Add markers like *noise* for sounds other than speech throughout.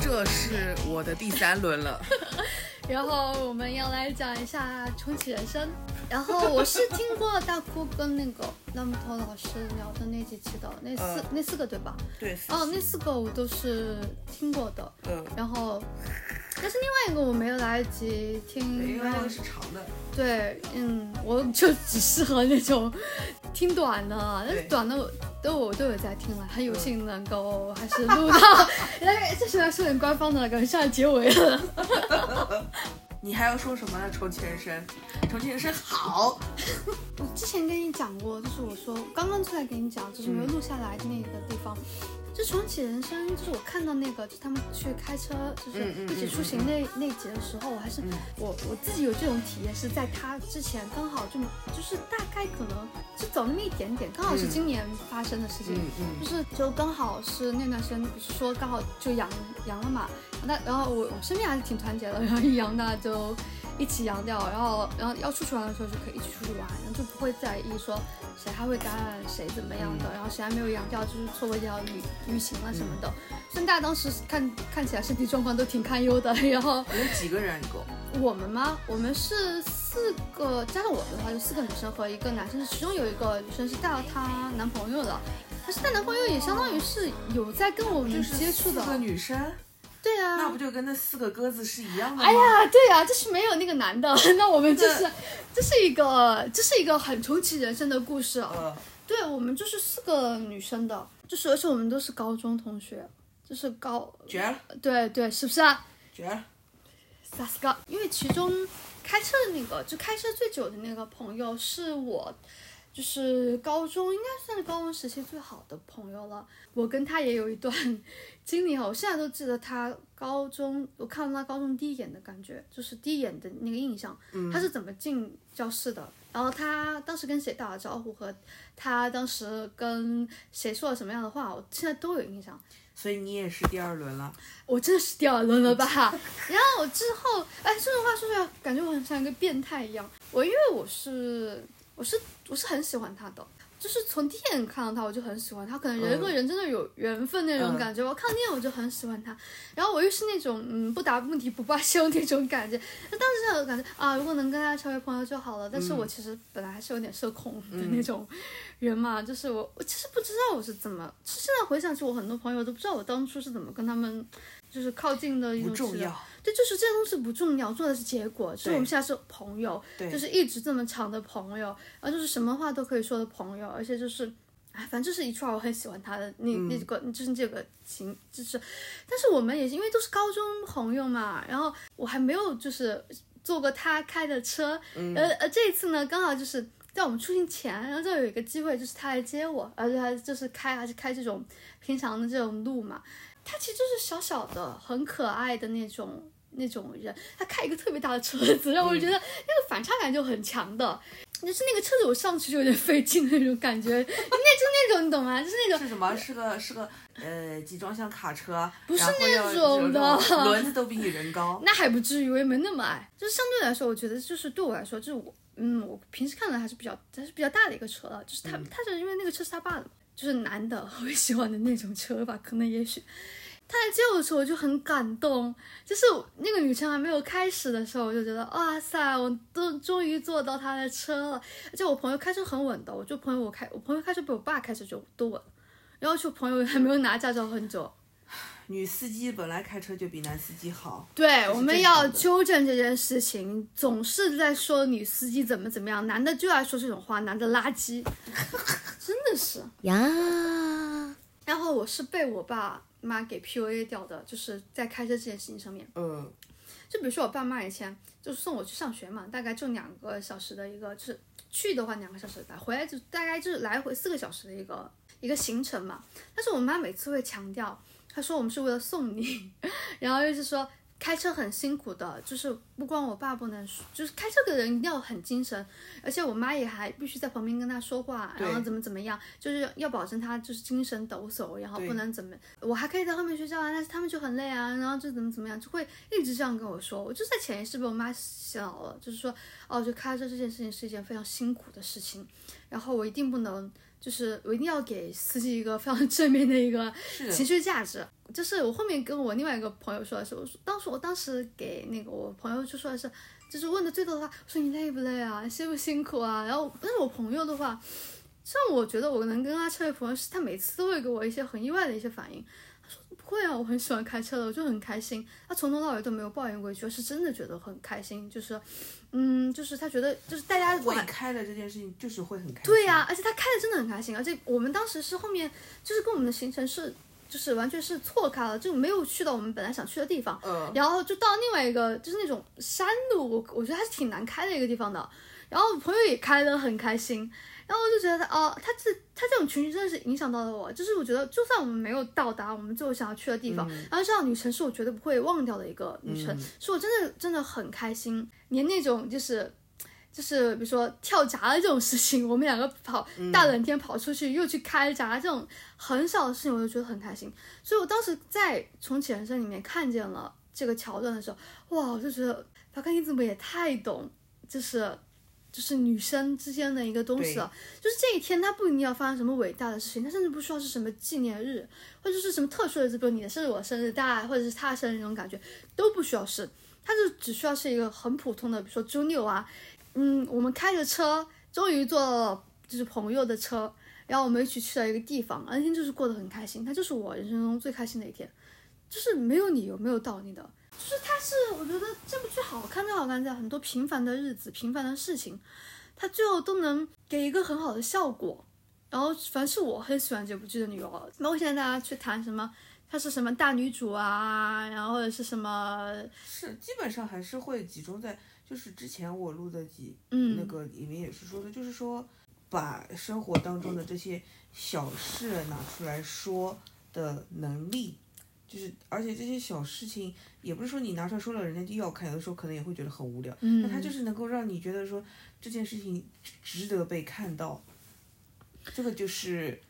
这是我的第三轮了。*laughs* 然后我们要来讲一下重启人生。然后我是听过大哭跟那个那木头老师聊的那几期的，那四、呃那四个对吧？对，哦，那四个我都是听过的。嗯，然后，但是另外一个我没有来得及听，因为那个是长的。对，嗯，我就只适合那种听短的，但是短的我都我都有在听了，很有幸能够还是录到，*laughs* 哎，这实在说点官方的了，感觉像结尾了。*laughs* 你还要说什么呢？重庆人生，重庆人生好。*laughs* 我之前跟你讲过，就是我说刚刚出来给你讲，就是没有录下来的那个地方。就重启人生，就是我看到那个，就他们去开车，就是一起出行那、那集的时候，我还是、嗯。我我自己有这种体验，是在他之前刚好就就是大概可能就走那么一点点，刚好是嗯。今年发生的事情。就是就刚好是那段时间，不是说刚好就阳阳了嘛，那然后我我身边还是挺团结的，*laughs* 然后一阳大家就一起阳掉，然后然后要出去玩的时候就可以一起出去玩，然后就不会在意说谁还会感染谁怎么样的，然后谁还没有阳掉，就是错过一条旅旅行了什么的。虽然大家当时看看起来身体状况都挺堪忧的，*laughs* 然后你们几个人一共？我们吗？我们是四个，加上我的话就四个女生和一个男生，其中有一个女生是带了她男朋友的，但是带男朋友也相当于是有在跟我们接触的四，个女生，对啊。那不就跟那四个鸽子是一样的吗？哎呀，对呀、就是没有那个男的，*laughs* 那我们就是，这是一个，这是一个很重启人生的故事。呃，对我们就是四个女生的，就是而且我们都是高中同学，就是高，绝了，对对，是不是啊？绝了。萨斯高，因为其中开车的那个，就开车最久的那个朋友是我，就是高中应该算是高中时期最好的朋友了。我跟他也有一段 *laughs* 经历哈，我现在都记得他高中，我看到他高中第一眼的感觉，就是第一眼的那个印象，他是怎么进教室的。然后他当时跟谁打了招呼，和他当时跟谁说了什么样的话，我现在都有印象。所以你也是第二轮了。我真的是第二轮了吧？*laughs* 然后我之后，哎，说实话说出来，感觉我很像一个变态一样。我因为我是我是我是很喜欢他的，就是从第一眼看到他我就很喜欢他，可能人和人真的有缘分那种感觉。我看电影我就很喜欢他，然后我又是那种嗯不达目的不罢休那种感觉。那当时就感觉啊，如果能跟他成为朋友就好了。但是我其实本来还是有点社恐的那种人嘛，就是我我其实不知道我是怎么，其实现在回想起我很多朋友都不知道我当初是怎么跟他们就是靠近的一不种重要，对，就是这些东西不重要，重要的是结果。就是我们现在是朋友，对就是一直这么长的朋友，然后就是什么话都可以说的朋友，而且就是，哎，反正就是一串我很喜欢他的那、嗯那个，就是这个情，就是，但是我们也是因为都是高中朋友嘛，然后我还没有就是坐过他开的车，嗯呃呃，这一次呢刚好就是。在我们出行前，然后就有一个机会，就是他来接我，而且他就是开还是开这种平常的这种路嘛，他其实就是小小的、很可爱的那种那种人，他开一个特别大的车子，让我觉得那个反差感就很强的。就是那个车子我上去就有点费劲的那种感觉，*laughs* 那就那种你懂吗？就是那种是什么？是个是个呃集装箱卡车，不是那种的轮子都比你人高。那还不至于，我也没那么矮。就是相对来说，我觉得就是对我来说，就是我，嗯，我平时看的还是比较还是比较大的一个车了。就是他，他是因为那个车是他爸的嘛，就是男的 *laughs* 会喜欢的那种车吧，可能也许。他来接我的时候，我就很感动。就是那个旅程还没有开始的时候，我就觉得哇塞，我都终于坐到他的车了。而且我朋友开车很稳的，我就朋友我开我朋友开车比我爸开车就都稳。然后就朋友还没有拿驾照很久，女司机本来开车就比男司机好，对，我们要纠正这件事情，总是在说女司机怎么怎么样，男的就爱说这种话，男的垃圾，*laughs* 真的是。呀，然后我是被我爸妈给 PUA 掉的，就是在开车这件事情上面。嗯就比如说我爸妈以前就是送我去上学嘛，大概就两个小时的一个，就是去的话两个小时来，回来就大概就是来回四个小时的一个一个行程嘛。但是我妈每次会强调，她说我们是为了送你，*laughs* 然后又是说开车很辛苦的，就是不光我爸不能，就是开车的人一定要很精神，而且我妈也还必须在旁边跟他说话，然后怎么怎么样，就是要保证他就是精神抖擞，然后不能怎么，我还可以在后面睡觉啊，但是他们就很累啊，然后就怎么怎么样，就会一直这样跟我说，我就在潜意识被我妈洗脑了，就是说哦，就开车这件事情是一件非常辛苦的事情，然后我一定不能。就是我一定要给司机一个非常正面的一个情绪价值。就是我后面跟我另外一个朋友说的是，我说当时我当时给那个我朋友就说的是，就是问的最多的话，我说你累不累啊，辛不辛苦啊？然后但是我朋友的话，像我觉得我能跟他成为朋友，是他每次都会给我一些很意外的一些反应。会啊，我很喜欢开车的，我就很开心。他从头到尾都没有抱怨过一句，是真的觉得很开心。就是，嗯，就是他觉得就是大家会晚开的这件事情就是会很开心。对呀、而且他开的真的很开心，而且我们当时是后面就是跟我们的行程是就是完全是错开了，就没有去到我们本来想去的地方，嗯然后就到另外一个就是那种山路，我我觉得还是挺难开的一个地方的，然后我朋友也开得很开心。然后我就觉得，哦，他这他这种情绪真的是影响到了我，就是我觉得，就算我们没有到达我们最后想要去的地方，然后这样旅程是我绝对不会忘掉的一个旅程，嗯是我真的真的很开心，连那种就是就是比如说跳闸的这种事情，我们两个跑大冷天跑出去又去开闸这种很小的事情，我就觉得很开心。所以我当时在重启人生里面看见了这个桥段的时候，哇，我就觉得法克你怎么也太懂，就是就是女生之间的一个东西了。就是这一天，它不一定要发生什么伟大的事情，它甚至不需要是什么纪念日，或者是什么特殊的日子，比如你的生日、我生日，大家或者是他的生日那种感觉，都不需要是。它就只需要是一个很普通的，比如说周六啊，嗯，我们开着车，终于坐了就是朋友的车，然后我们一起去了一个地方，那天就是过得很开心，它就是我人生中最开心的一天，就是没有理由，没有道理的，就是它是我觉得这部剧好看就好看在很多平凡的日子、平凡的事情，它最后都能给一个很好的效果。然后凡是我很喜欢这部剧的理由，包括现在大家去谈什么。她是什么大女主啊，然后或者是什么，是基本上还是会集中在，就是之前我录的几嗯，那个里面也是说的，就是说把生活当中的这些小事拿出来说的能力，就是而且这些小事情也不是说你拿出来说了人家就要看，有的时候可能也会觉得很无聊，嗯，那它就是能够让你觉得说这件事情值得被看到，这个就是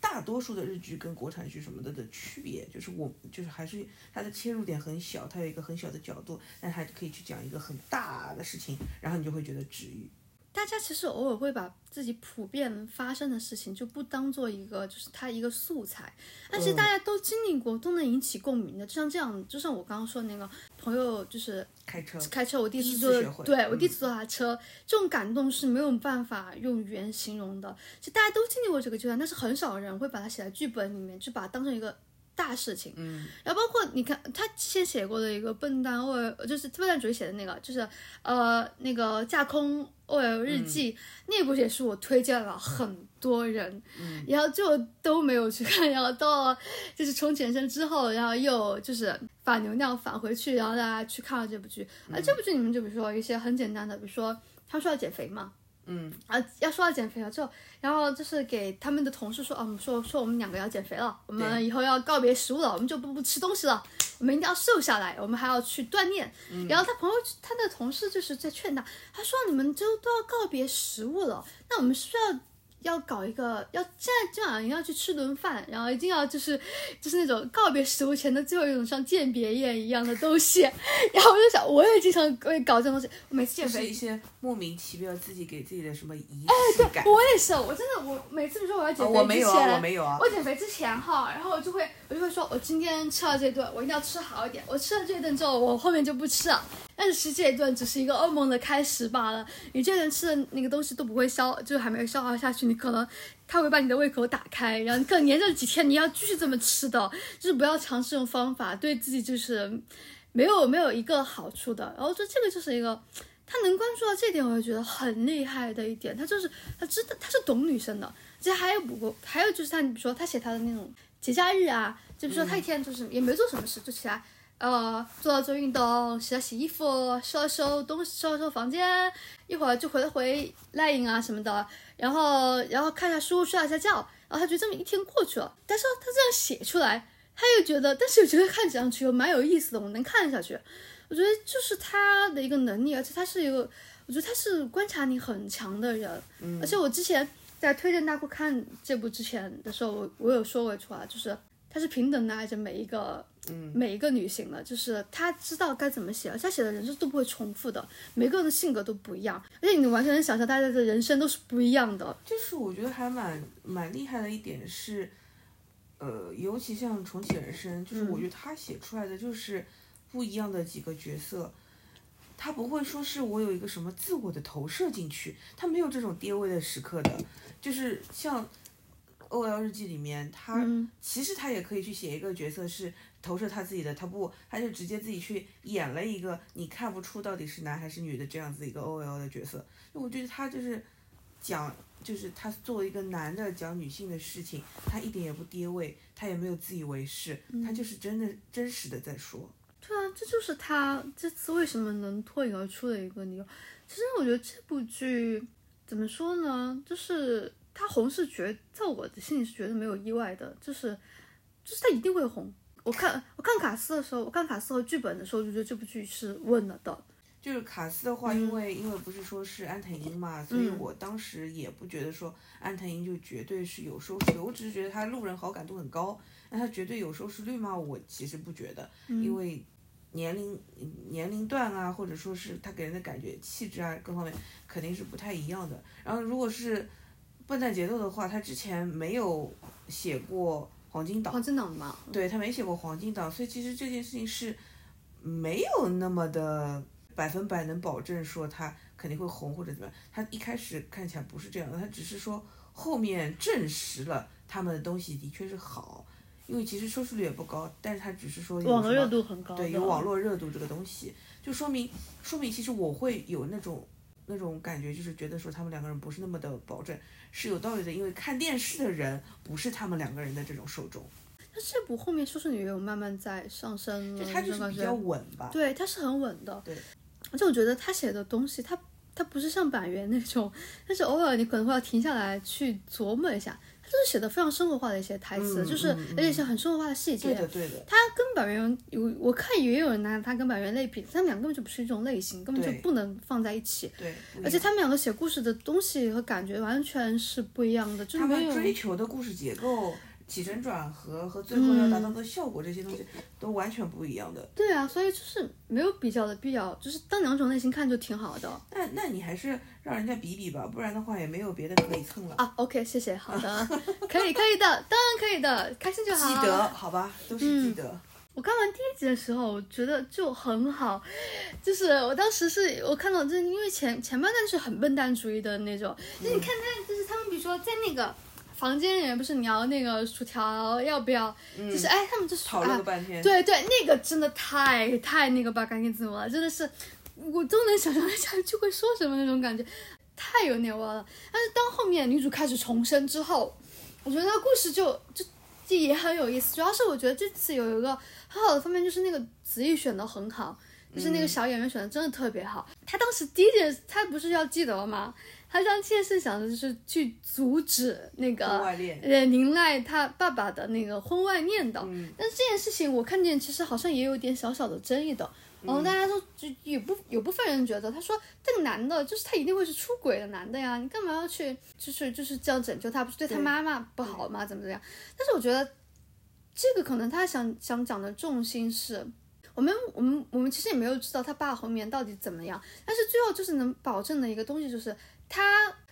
大多数的日剧跟国产剧什么的的区别，就是我就是还是它的切入点很小，它有一个很小的角度，但它可以去讲一个很大的事情，然后你就会觉得治愈。大家其实偶尔会把自己普遍发生的事情就不当做一个，就是它一个素材，但是大家都经历过，都能引起共鸣的。就像这样，就像我刚刚说的那个朋友，就是开车，开车，我第第一一次坐对我第一次坐他车，这种感动是没有办法用语言形容的。其实大家都经历过这个阶段，但是很少人会把它写在剧本里面，就把它当成一个大事情。嗯，然后包括你看他先写过的一个笨蛋 OL，就是笨蛋主义写的那个，就是呃那个架空 OL 日记、那部也是我推荐了很多人，嗯然后就都没有去看，然后到了就是重启人生之后，然后又就是反流量返回去，然后大家去看了这部剧。而这部剧里面就比如说一些很简单的，比如说他说要减肥嘛，嗯，啊，要说到减肥了之后，然后就是给他们的同事说，啊，我们说说我们两个要减肥了，我们以后要告别食物了，我们就不不吃东西了，我们一定要瘦下来，我们还要去锻炼。然后他朋友他的同事就是在劝他，他说你们就都要告别食物了，那我们是不是要？要搞一个，要现在今晚上要去吃顿饭，然后一定要就是就是那种告别食物前的最后一种像鉴别宴一样的东西，*laughs* 然后我就想，我也经常会搞这种东西，我每次减肥就是一些莫名其妙自己给自己的什么仪式感。我也是，我真的，我每次比如说我要减哦肥之前，我没有啊，我没有啊。我减肥之前哈，然后我就会我就会说，我今天吃了这顿，我一定要吃好一点。我吃了这顿之后，我后面就不吃了。但是其实这一顿只是一个噩梦的开始罢了。你这顿吃的那个东西都不会消，就是还没有消化下去，你可能它会把你的胃口打开，然后可能连着几天你要继续这么吃的，就是不要尝试这种方法，对自己就是没有没有一个好处的。然后说这个就是一个。他能关注到这点，我就觉得很厉害的一点。他就是他知道他是懂女生的，其实还有不过还有就是他，比如说他写他的那种节假日啊，就比如说他一天就是也没做什么事，就起来呃做了做运动，洗了洗衣服，收了收东西，收了收房间，一会儿就回了回 line 啊什么的，然后然后看下书，睡了一下觉，然后他觉得这么一天过去了，但是他这样写出来。他又觉得，但是又觉得看上去又蛮有意思的，我能看下去。我觉得就是他的一个能力，而且他是一个，我觉得他是观察力很强的人。嗯，而且我之前在推荐大家看这部之前的时候，我我有说过一句话，就是他是平等的爱着每一个，嗯，每一个女性的，就是她知道该怎么写，而且她写的人是都不会重复的，每个人的性格都不一样，而且你完全能想象大家的人生都是不一样的。就是我觉得还蛮蛮厉害的一点是，呃，尤其像重启人生，就是我觉得他写出来的就是不一样的几个角色，他不会说是我有一个什么自我的投射进去，他没有这种跌位的时刻的，就是像《O L 日记》里面，他、其实他也可以去写一个角色是投射他自己的，他不，他就直接自己去演了一个你看不出到底是男还是女的这样子一个 O L 的角色，我觉得他就是讲，就是他作为一个男的讲女性的事情，他一点也不跌位，他也没有自以为是，他就是真的真实的在说。对啊，这就是他这次为什么能脱颖而出的一个理由。其实我觉得这部剧怎么说呢，就是他红是绝，在我的心里是绝对没有意外的，就是就是他一定会红。我看我看卡斯的时候，我看卡斯和剧本的时候，就觉得这部剧是稳了的。就是卡斯的话，因为因为不是说是安藤樱嘛，所以我当时也不觉得说安藤樱就绝对是有收视率，我只是觉得他路人好感度很高，那他绝对有收视率吗？我其实不觉得，因为年龄年龄段啊，或者说是他给人的感觉、气质啊各方面肯定是不太一样的。然后如果是笨蛋节奏的话，他之前没有写过黄金档，黄金档嘛，对他没写过黄金档，所以其实这件事情是没有那么的百分百能保证说他肯定会红或者怎么样。他一开始看起来不是这样的，他只是说后面证实了他们的东西的确是好，因为其实收视率也不高，但是他只是说有网络热度很高。对，有网络热度这个东西，就说明说明其实我会有那种那种感觉，就是觉得说他们两个人不是那么的保证，是有道理的，因为看电视的人不是他们两个人的这种受众，但这部后面收视率也有慢慢在上升了，就他就是比较稳吧。对，它是很稳的。对，而且我觉得他写的东西，他他不是像板垣那种，但是偶尔你可能会要停下来去琢磨一下，他就是写的非常生活化的一些台词，嗯就是而且是很生活化的细节。对的，对的。他跟板垣有，我看也有人拿他跟板垣类比，他们俩根本就不是一种类型，根本就不能放在一起。而且他们两个写故事的东西和感觉完全是不一样的，就他没有们追求的故事结构、起承转合和最后要达到的效果，这些东西都完全不一样的。对啊，所以就是没有比较的必要，就是当两种类型看就挺好的那那你还是让人家比比吧，不然的话也没有别的可以蹭了。啊。OK，谢谢，好的，*laughs* 可以可以的，当然可以的，开心就好。记得好吧，都是记得。我看完第一集的时候，我觉得就很好，就是我当时是我看到，就是因为前前半段是很笨蛋主义的那种，就是你看他，就是他们比如说在那个房间里面，不是你要那个薯条要不要，就是哎，他们就是讨论半天。对对，那个真的太太那个吧，赶紧怎么了，真的是我都能想象一下就会说什么那种感觉，太有那味儿了。但是当后面女主开始重生之后，我觉得故事就就就也很有意思。主要是我觉得这次有一个很好的方面，就是那个子毅选的很好，就是那个小演员选的真的特别好。他当时第一件，他不是要记得吗？他当第一件事想的就是去阻止那个婚外恋呃林奈他爸爸的那个婚外恋的。嗯但是这件事情我看见其实好像也有点小小的争议的。然后大家都就有部有部分人觉得，他说这个男的就是他一定会是出轨的男的呀，你干嘛要去就是就是这样拯救他？不是对他妈妈不好吗？怎么怎么样？但是我觉得这个可能他想想讲的重心是。我们我们我们其实也没有知道他爸后面到底怎么样，但是最后就是能保证的一个东西就是他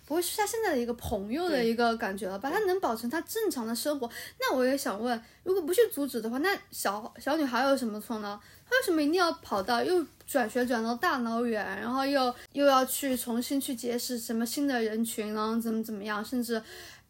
不会是他现在的一个朋友的一个感觉了吧？他能保证他正常的生活。那我也想问，如果不去阻止的话，那小小女孩有什么错呢？她为什么一定要跑到又转学转到大老远，然后又又要去重新去结识什么新的人群，然后怎么怎么样，甚至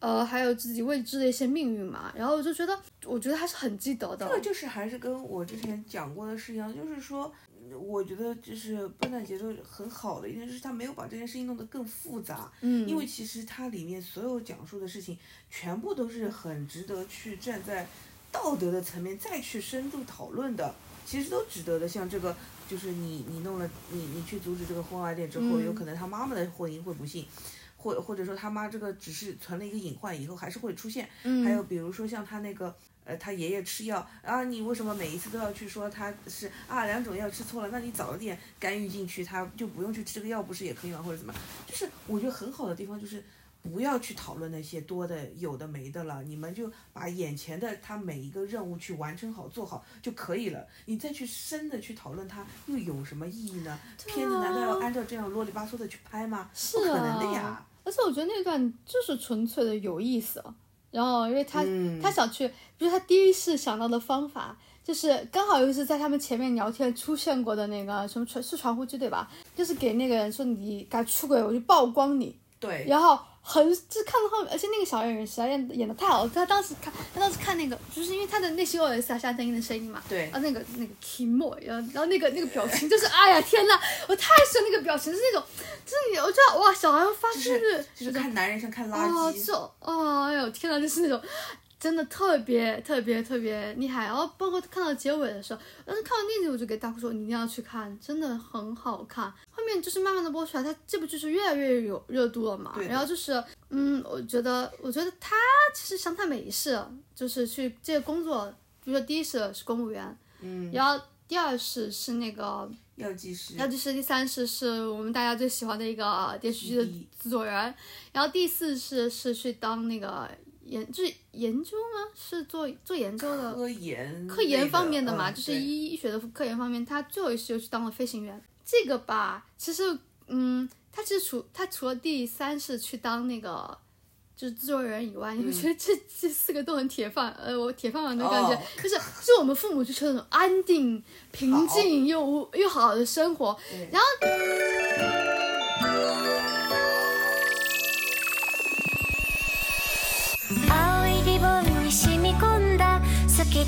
呃还有自己未知的一些命运嘛？然后我就觉得，我觉得还是很记得的这。个就是还是跟我之前讲过的事一样，就是说，我觉得就是笨蛋节奏很好的一点是，他没有把这件事情弄得更复杂。嗯，因为其实它里面所有讲述的事情，全部都是很值得去站在道德的层面再去深度讨论的，其实都值得的。像这个，就是你你弄了你你去阻止这个婚外恋之后，嗯有可能他妈妈的婚姻会不幸。或或者说他妈这个只是存了一个隐患，以后还是会出现。嗯还有比如说像他那个呃，他爷爷吃药啊，你为什么每一次都要去说他是啊两种药吃错了？那你早点干预进去，他就不用去吃这个药，不是也可以吗？或者怎么？就是我觉得很好的地方就是不要去讨论那些多的有的没的了，你们就把眼前的他每一个任务去完成好做好就可以了。你再去深的去讨论它又有什么意义呢？片子难道要按照这样啰里吧嗦的去拍吗？是不可能的啊呀。而且我觉得那段就是纯粹的有意思，然后因为他、嗯他想去，比如他第一次想到的方法。就是刚好又是在他们前面聊天出现过的那个什么传是传呼机对吧？就是给那个人说你敢出轨我就曝光你，对，然后很就看到后面，而且那个小演员实在演演的太好了。他当时看，他当时看那个，就是因为他的内心 OS 啊，夏天音的声音嘛，对啊那个那个 Kimo，然后然后那个那个表情就是，哎呀天呐，我太喜欢那个表情，是那种，就是你我知道哇，小孩发就是就是看男人像看垃哦，圾。这种哦，哎呦天呐，就是那种。真的特别特别特别厉害，然后包括看到结尾的时候，但是看完那集我就给大哭说你一定要去看，真的很好看。后面就是慢慢的播出来，它这部剧是越来越有热度了嘛。然后就是，嗯，我觉得我觉得他其实想太美一世就是去这个工作，比如说第一世是公务员，嗯，然后第二世是那个药剂师。然后就是第三世是我们大家最喜欢的一个呃电视剧的制作人，然后第四世是去当那个研就是研究吗？是做做研究的科研科研方面的嘛，嗯就是医医学的科研方面。他最后一次又去当了飞行员。这个吧，其实嗯，他其实除他除了第三次去当那个。就是制作人以外，你会觉得这这四个都很铁饭，呃，我铁饭碗的感觉，哦就是就我们父母就求那种安定、平静又无又好的生活，然后きっ